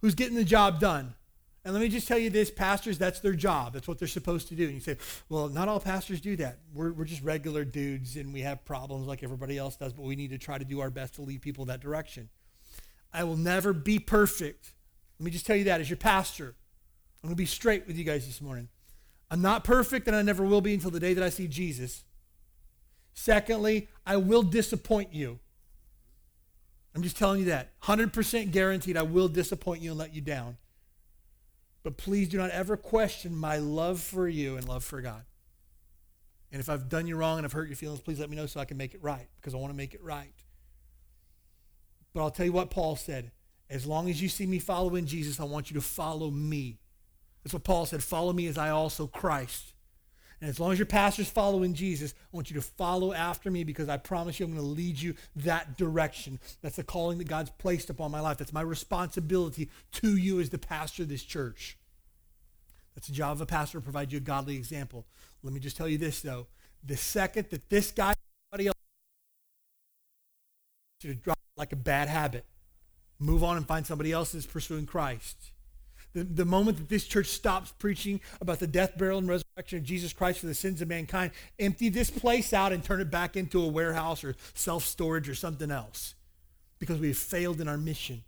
who's getting the job done. And let me just tell you this, pastors, that's their job. That's what they're supposed to do. And you say, well, not all pastors do that. We're, we're just regular dudes and we have problems like everybody else does, but we need to try to do our best to lead people that direction. I will never be perfect. Let me just tell you that as your pastor. I'm going to be straight with you guys this morning. I'm not perfect and I never will be until the day that I see Jesus. Secondly, I will disappoint you. I'm just telling you that. 100% guaranteed I will disappoint you and let you down. But please do not ever question my love for you and love for God. And if I've done you wrong and I've hurt your feelings, please let me know so I can make it right because I want to make it right. But I'll tell you what Paul said. As long as you see me following Jesus, I want you to follow me. That's what Paul said follow me as I also Christ. And as long as your pastor's following Jesus, I want you to follow after me because I promise you I'm going to lead you that direction. That's the calling that God's placed upon my life. That's my responsibility to you as the pastor of this church. That's the job of a pastor to provide you a godly example. Let me just tell you this, though. The second that this guy, somebody else, to drop like a bad habit. Move on and find somebody else that's pursuing Christ. The, the moment that this church stops preaching about the death, burial, and resurrection of Jesus Christ for the sins of mankind, empty this place out and turn it back into a warehouse or self-storage or something else because we have failed in our mission.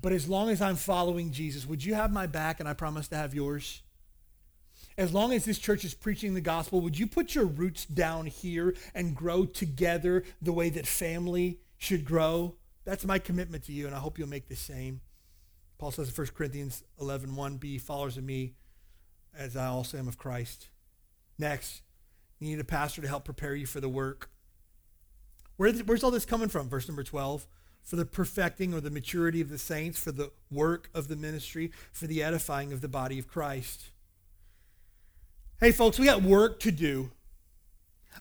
But as long as I'm following Jesus, would you have my back and I promise to have yours? As long as this church is preaching the gospel, would you put your roots down here and grow together the way that family should grow? That's my commitment to you, and I hope you'll make the same. Paul says in 1 Corinthians 11, 1, be followers of me as I also am of Christ. Next, you need a pastor to help prepare you for the work. Where, where's all this coming from? Verse number 12. For the perfecting or the maturity of the saints, for the work of the ministry, for the edifying of the body of Christ. Hey, folks, we got work to do.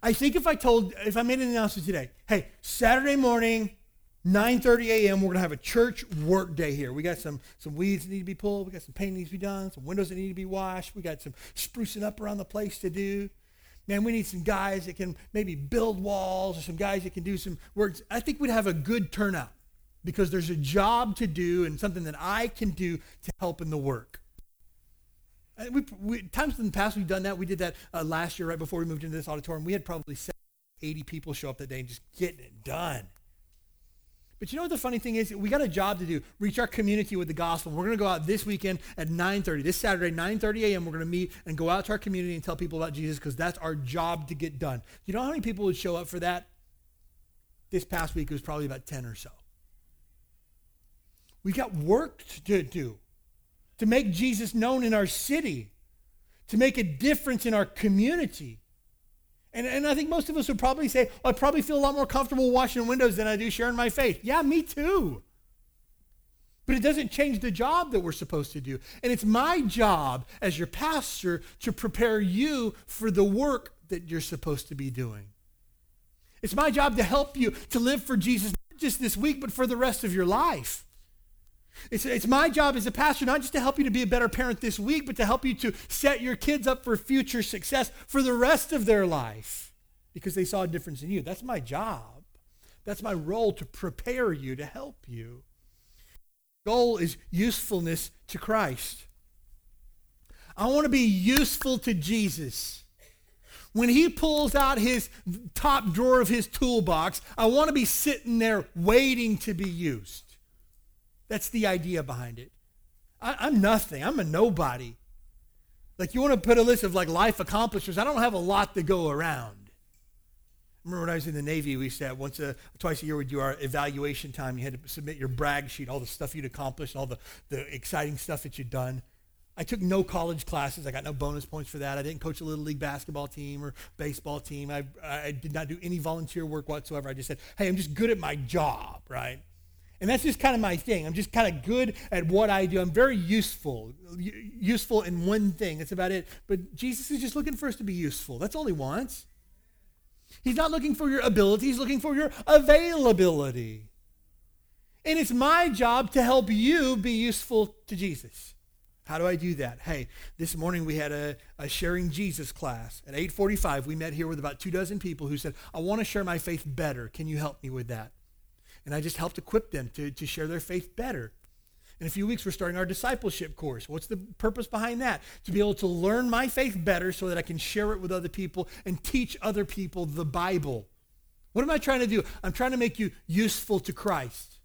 I think if I told, if I made an announcement today, hey, Saturday morning, 9.30 a.m., we're going to have a church work day here. We got some, some weeds that need to be pulled. We got some paint needs to be done, some windows that need to be washed. We got some sprucing up around the place to do. Man, we need some guys that can maybe build walls or some guys that can do some work. I think we'd have a good turnout because there's a job to do and something that I can do to help in the work. We, we, times in the past we've done that. We did that uh, last year right before we moved into this auditorium. We had probably 80 people show up that day and just getting it done. But you know what the funny thing is? We got a job to do. Reach our community with the gospel. We're going to go out this weekend at 9.30. This Saturday, 9.30 a.m., we're going to meet and go out to our community and tell people about Jesus because that's our job to get done. You know how many people would show up for that? This past week it was probably about 10 or so. We got work to do to make Jesus known in our city, to make a difference in our community. And, and I think most of us would probably say, oh, I probably feel a lot more comfortable washing windows than I do sharing my faith. Yeah, me too. But it doesn't change the job that we're supposed to do. And it's my job as your pastor to prepare you for the work that you're supposed to be doing. It's my job to help you to live for Jesus, not just this week, but for the rest of your life. It's, it's my job as a pastor not just to help you to be a better parent this week, but to help you to set your kids up for future success for the rest of their life because they saw a difference in you. That's my job. That's my role to prepare you, to help you. Goal is usefulness to Christ. I want to be useful to Jesus. When he pulls out his top drawer of his toolbox, I want to be sitting there waiting to be used. That's the idea behind it. I, am nothing. I'm a nobody. Like you want to put a list of like life accomplishments. I don't have a lot to go around. remember when I was in the Navy, we have once a twice a year we'd do our evaluation time. You had to submit your brag sheet, all the stuff you'd accomplished, all the, the exciting stuff that you'd done. I took no college classes. I got no bonus points for that. I didn't coach a little league basketball team or baseball team. I, I did not do any volunteer work whatsoever. I just said, hey, I'm just good at my job, right? And that's just kind of my thing. I'm just kind of good at what I do. I'm very useful, useful in one thing. That's about it. But Jesus is just looking for us to be useful. That's all he wants. He's not looking for your ability, he's looking for your availability. And it's my job to help you be useful to Jesus. How do I do that? Hey, this morning we had a, a sharing Jesus class. At 845, we met here with about two dozen people who said, I want to share my faith better. Can you help me with that? And I just helped equip them to, to share their faith better. In a few weeks, we're starting our discipleship course. What's the purpose behind that? To be able to learn my faith better so that I can share it with other people and teach other people the Bible. What am I trying to do? I'm trying to make you useful to Christ.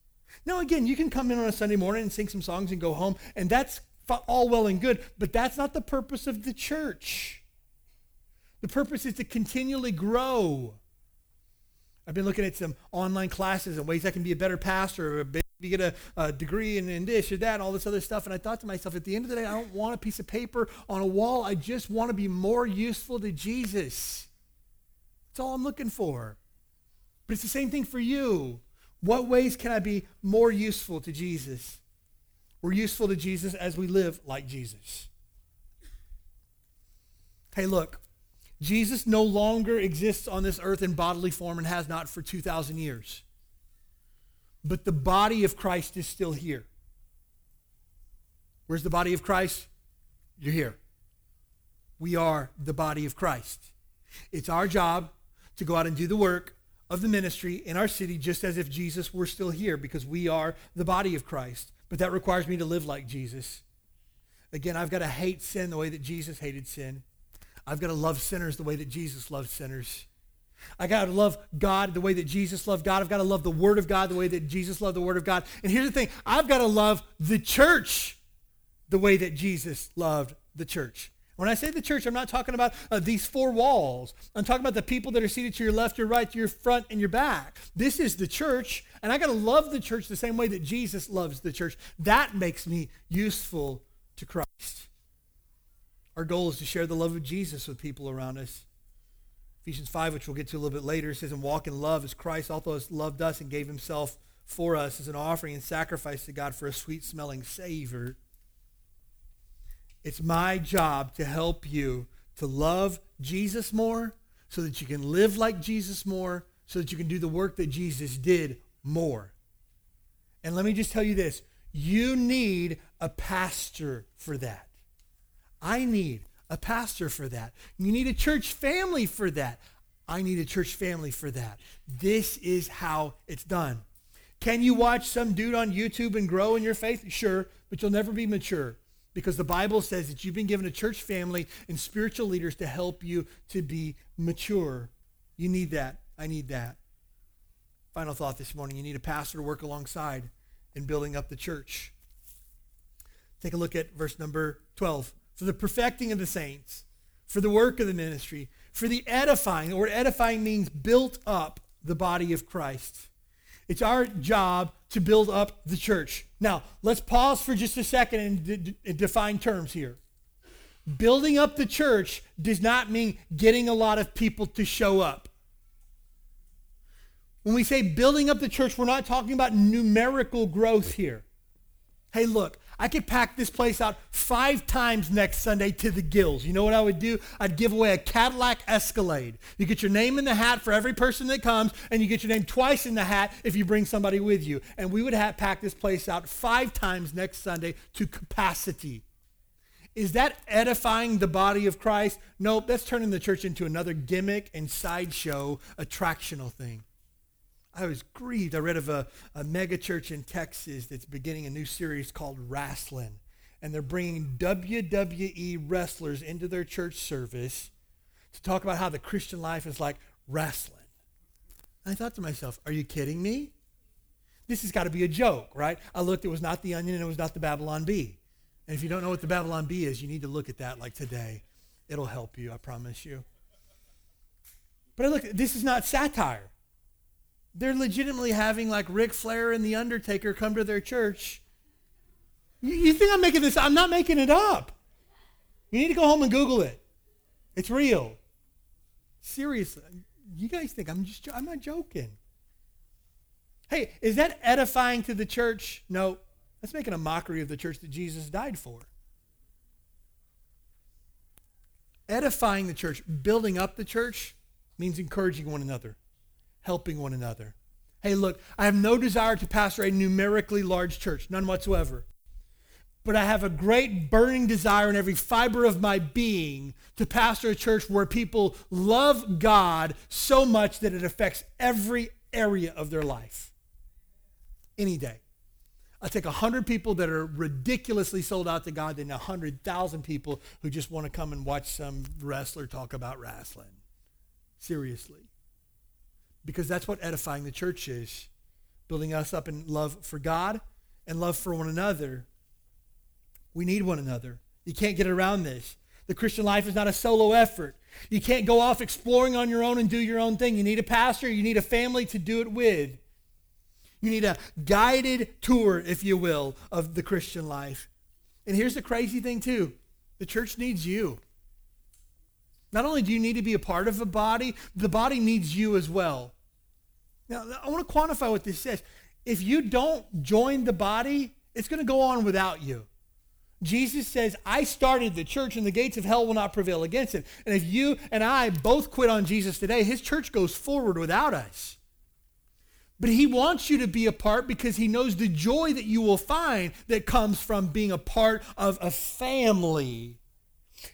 Now, again, you can come in on a Sunday morning and sing some songs and go home, and that's all well and good, but that's not the purpose of the church. The purpose is to continually grow. I've been looking at some online classes and ways I can be a better pastor, or maybe get a, a degree in, in this or that, and all this other stuff. And I thought to myself, at the end of the day, I don't want a piece of paper on a wall. I just want to be more useful to Jesus. That's all I'm looking for. But it's the same thing for you. What ways can I be more useful to Jesus? We're useful to Jesus as we live like Jesus. Hey, look, Jesus no longer exists on this earth in bodily form and has not for 2,000 years. But the body of Christ is still here. Where's the body of Christ? You're here. We are the body of Christ. It's our job to go out and do the work of the ministry in our city just as if Jesus were still here because we are the body of Christ. But that requires me to live like Jesus. Again, I've got to hate sin the way that Jesus hated sin. I've got to love sinners the way that Jesus loved sinners. I got to love God the way that Jesus loved God. I've got to love the Word of God the way that Jesus loved the Word of God. And here's the thing I've got to love the church the way that Jesus loved the church. When I say the church, I'm not talking about uh, these four walls. I'm talking about the people that are seated to your left, your right, your front, and your back. This is the church, and I got to love the church the same way that Jesus loves the church. That makes me useful to Christ. Our goal is to share the love of Jesus with people around us. Ephesians 5, which we'll get to a little bit later, says, And walk in love as Christ also loved us and gave himself for us as an offering and sacrifice to God for a sweet smelling savor. It's my job to help you to love Jesus more so that you can live like Jesus more, so that you can do the work that Jesus did more. And let me just tell you this you need a pastor for that. I need a pastor for that. You need a church family for that. I need a church family for that. This is how it's done. Can you watch some dude on YouTube and grow in your faith? Sure, but you'll never be mature because the Bible says that you've been given a church family and spiritual leaders to help you to be mature. You need that. I need that. Final thought this morning you need a pastor to work alongside in building up the church. Take a look at verse number 12. For the perfecting of the saints, for the work of the ministry, for the edifying. The word edifying means built up the body of Christ. It's our job to build up the church. Now, let's pause for just a second and, d- d- define terms here. Building up the church does not mean getting a lot of people to show up. When we say building up the church, we're not talking about numerical growth here. Hey, look, I could pack this place out five times next Sunday to the gills. You know what I would do? I'd give away a Cadillac Escalade. You get your name in the hat for every person that comes, and you get your name twice in the hat if you bring somebody with you. And we would have packed this place out five times next Sunday to capacity. Is that edifying the body of Christ? Nope, that's turning the church into another gimmick and sideshow attractional thing. I was grieved. I read of a, a mega church in Texas that's beginning a new series called Wrestling. And they're bringing WWE wrestlers into their church service to talk about how the Christian life is like wrestling. I thought to myself, are you kidding me? This has got to be a joke, right? I looked, it was not the onion and it was not the Babylon Bee. And if you don't know what the Babylon Bee is, you need to look at that like today. It'll help you, I promise you. But look, this is not satire. They're legitimately having like Ric Flair and The Undertaker come to their church. You, you think I'm making this? I'm not making it up. You need to go home and Google it. It's real. Seriously. You guys think I'm just, I'm not joking. Hey, is that edifying to the church? No. That's making a mockery of the church that Jesus died for. Edifying the church, building up the church, means encouraging one another helping one another. Hey, look, I have no desire to pastor a numerically large church, none whatsoever. But I have a great burning desire in every fiber of my being to pastor a church where people love God so much that it affects every area of their life. Any day. I take 100 people that are ridiculously sold out to God than 100,000 people who just want to come and watch some wrestler talk about wrestling. Seriously because that's what edifying the church is building us up in love for God and love for one another. We need one another. You can't get around this. The Christian life is not a solo effort. You can't go off exploring on your own and do your own thing. You need a pastor, you need a family to do it with. You need a guided tour, if you will, of the Christian life. And here's the crazy thing, too the church needs you. Not only do you need to be a part of a body, the body needs you as well. Now, I want to quantify what this says. If you don't join the body, it's going to go on without you. Jesus says, I started the church and the gates of hell will not prevail against it. And if you and I both quit on Jesus today, his church goes forward without us. But he wants you to be a part because he knows the joy that you will find that comes from being a part of a family.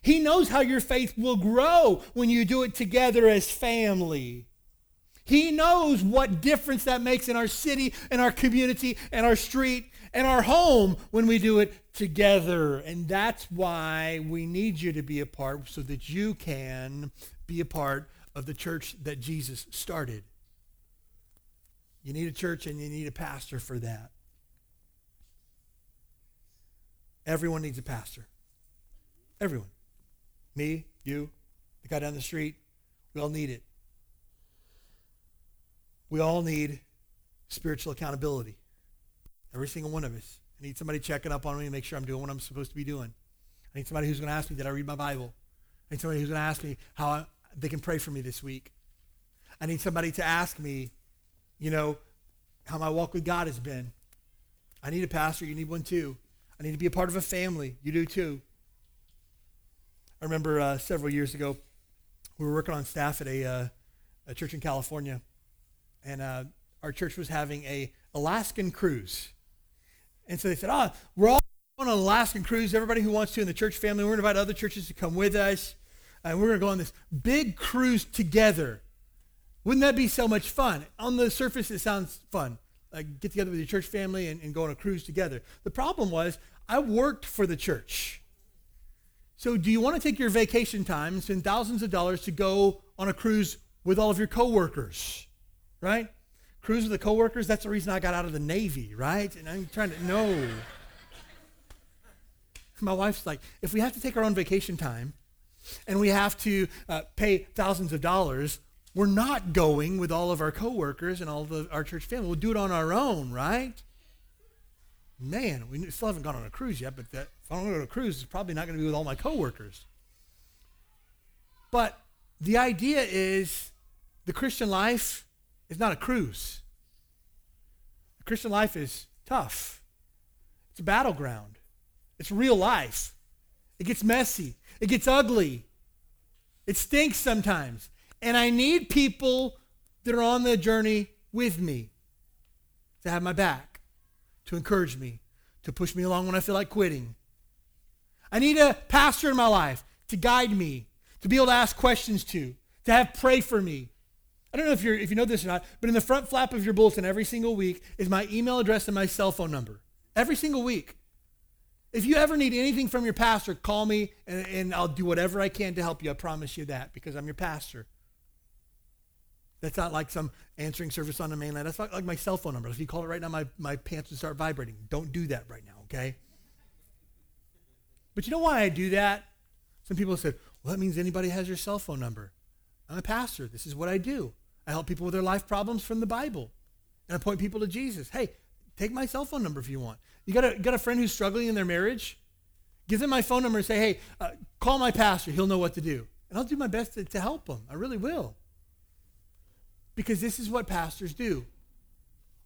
He knows how your faith will grow when you do it together as family. He knows what difference that makes in our city, and our community, and our street, and our home when we do it together. And that's why we need you to be a part so that you can be a part of the church that Jesus started. You need a church and you need a pastor for that. Everyone needs a pastor. Everyone. Me, you, the guy down the street. We all need it. We all need spiritual accountability. Every single one of us. I need somebody checking up on me to make sure I'm doing what I'm supposed to be doing. I need somebody who's going to ask me, did I read my Bible? I need somebody who's going to ask me how I, they can pray for me this week. I need somebody to ask me, you know, how my walk with God has been. I need a pastor. You need one too. I need to be a part of a family. You do too. I remember uh, several years ago, we were working on staff at a, uh, a church in California, and uh, our church was having a Alaskan cruise. And so they said, "Ah, oh, we're all on an Alaskan cruise. Everybody who wants to in the church family, we're going to invite other churches to come with us, and we're going to go on this big cruise together." Wouldn't that be so much fun? On the surface, it sounds fun. Like get together with your church family and, and go on a cruise together. The problem was I worked for the church. So do you want to take your vacation time and spend thousands of dollars to go on a cruise with all of your coworkers? Right? Cruise with the coworkers, that's the reason I got out of the Navy, right? And I'm trying to no. My wife's like, if we have to take our own vacation time and we have to uh, pay thousands of dollars, we're not going with all of our coworkers and all of our church family. We'll do it on our own, right? Man, we still haven't gone on a cruise yet, but that, if I don't go on a cruise, it's probably not going to be with all my coworkers. But the idea is the Christian life is not a cruise. The Christian life is tough. It's a battleground. It's real life. It gets messy. It gets ugly. It stinks sometimes. And I need people that are on the journey with me to have my back, to encourage me, to push me along when I feel like quitting. I need a pastor in my life to guide me, to be able to ask questions to, to have pray for me. I don't know if, you're, if you know this or not, but in the front flap of your bulletin every single week is my email address and my cell phone number. Every single week. If you ever need anything from your pastor, call me and, and I'll do whatever I can to help you. I promise you that because I'm your pastor. That's not like some answering service on the mainland. That's not like my cell phone number. If you call it right now, my, my pants would start vibrating. Don't do that right now, okay? But you know why I do that? Some people said, well, that means anybody has your cell phone number. I'm a pastor. This is what I do. I help people with their life problems from the Bible. And I point people to Jesus. Hey, take my cell phone number if you want. You got a, got a friend who's struggling in their marriage? Give them my phone number and say, hey, uh, call my pastor. He'll know what to do. And I'll do my best to, to help them. I really will. Because this is what pastors do.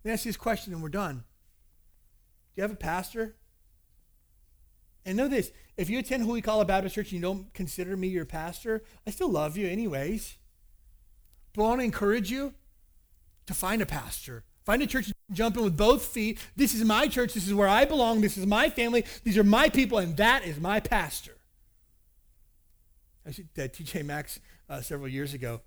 Let me ask you this question and we're done. Do you have a pastor? And know this if you attend we call a Baptist church and you don't consider me your pastor, I still love you anyways. But I want to encourage you to find a pastor. Find a church jump in with both feet. This is my church. This is where I belong. This is my family. These are my people, and that is my pastor. I did TJ Maxx uh, several years ago,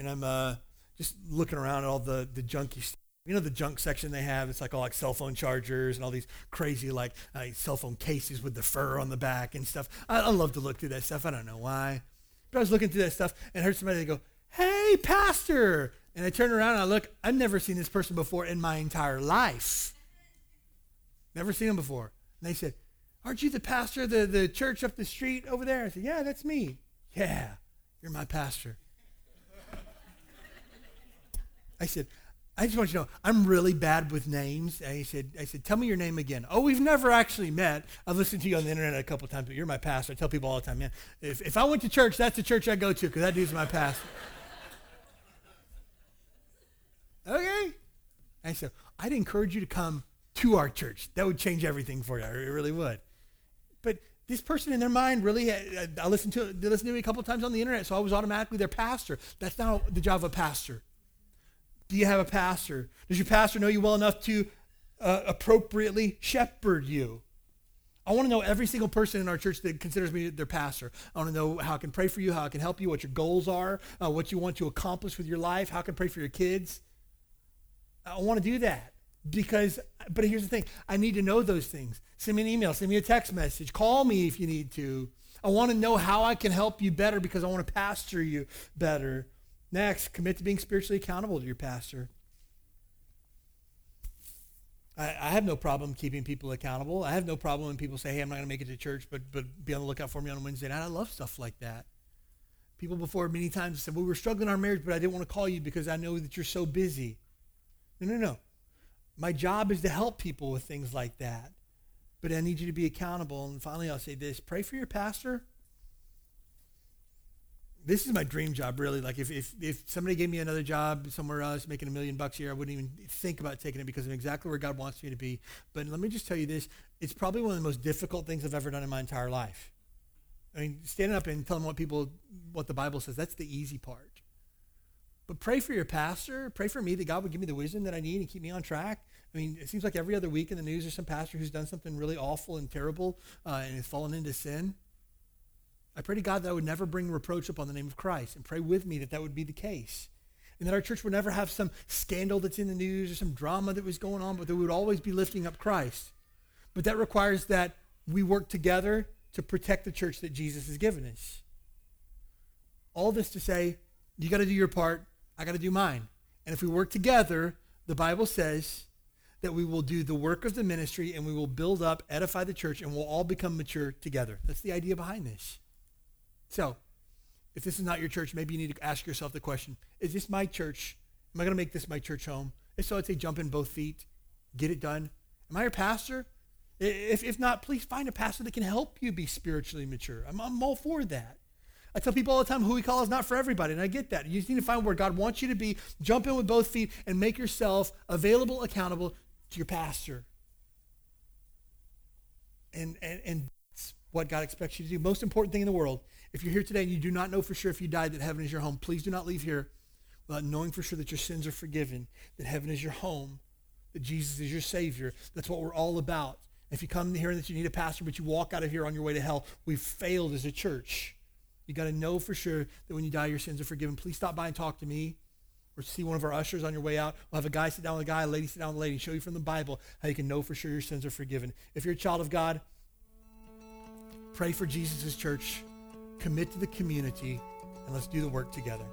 and I'm uh, just looking around at all the, the junky stuff. You know the junk section they have? It's like all like cell phone chargers and all these crazy like uh, cell phone cases with the fur on the back and stuff. I, I love to look through that stuff. I don't know why. But I was looking through that stuff and heard somebody go, hey, pastor. And I turn around and I look, I've never seen this person before in my entire life. Never seen him before. And they said, aren't you the pastor of the, the church up the street over there? I said, yeah, that's me. Yeah, you're my pastor. I said, I just want you to know, I'm really bad with names. And he said, I said, tell me your name again. Oh, we've never actually met. I've listened to you on the internet a couple times, but you're my pastor. I tell people all the time, man, if, if I went to church, that's the church I go to because that dude's my pastor. Okay. I said, I'd encourage you to come to our church. That would change everything for you. It really would. But this person in their mind really, I listened to, they listened to me a couple times on the internet, so I was automatically their pastor. That's not the job of a pastor. Do you have a pastor? Does your pastor know you well enough to uh, appropriately shepherd you? I want to know every single person in our church that considers me their pastor. I want to know how I can pray for you, how I can help you, what your goals are, uh, what you want to accomplish with your life, how I can pray for your kids. I want to do that because, but here's the thing I need to know those things. Send me an email, send me a text message, call me if you need to. I want to know how I can help you better because I want to pastor you better. Next, commit to being spiritually accountable to your pastor. I, I have no problem keeping people accountable. I have no problem when people say, hey, I'm not going to make it to church, but, but be on the lookout for me on Wednesday night. I love stuff like that. People before many times said, well, we were struggling in our marriage, but I didn't want to call you because I know that you're so busy. No, no, no. My job is to help people with things like that. But I need you to be accountable. And finally, I'll say this pray for your pastor this is my dream job, really. Like if, if, if somebody gave me another job somewhere else making a million bucks a year, I wouldn't even think about taking it because of exactly where God wants me to be. But let me just tell you this. It's probably one of the most difficult things I've ever done in my entire life. I mean, standing up and telling what people, what the Bible says, that's the easy part. But pray for your pastor. Pray for me that God would give me the wisdom that I need and keep me on track. I mean, it seems like every other week in the news there's some pastor who's done something really awful and terrible uh, and has fallen into sin. I pray to God that I would never bring reproach upon the name of Christ and pray with me that that would be the case. And that our church would never have some scandal that's in the news or some drama that was going on, but that we would always be lifting up Christ. But that requires that we work together to protect the church that Jesus has given us. All this to say, you got to do your part, I got to do mine. And if we work together, the Bible says that we will do the work of the ministry and we will build up, edify the church, and we'll all become mature together. That's the idea behind this. So, if this is not your church, maybe you need to ask yourself the question Is this my church? Am I going to make this my church home? If so, I'd say jump in both feet, get it done. Am I your pastor? If, if not, please find a pastor that can help you be spiritually mature. I'm, I'm all for that. I tell people all the time who we call is not for everybody, and I get that. You just need to find where God wants you to be, jump in with both feet, and make yourself available, accountable to your pastor. And, and, and that's what God expects you to do. Most important thing in the world if you're here today and you do not know for sure if you died that heaven is your home, please do not leave here without knowing for sure that your sins are forgiven, that heaven is your home, that Jesus is your Savior. That's what we're all about. If you come here and that you need a pastor, but you walk out of here on your way to hell, we've failed as a church. You got to know for sure that when you die, your sins are forgiven. Please stop by and talk to me or see one of our ushers on your way out. We'll have a guy sit down with a guy, a lady sit down with a lady, show you from the Bible how you can know for sure your sins are forgiven. If you're a child of God, pray for Jesus' church commit to the community, and let's do the work together.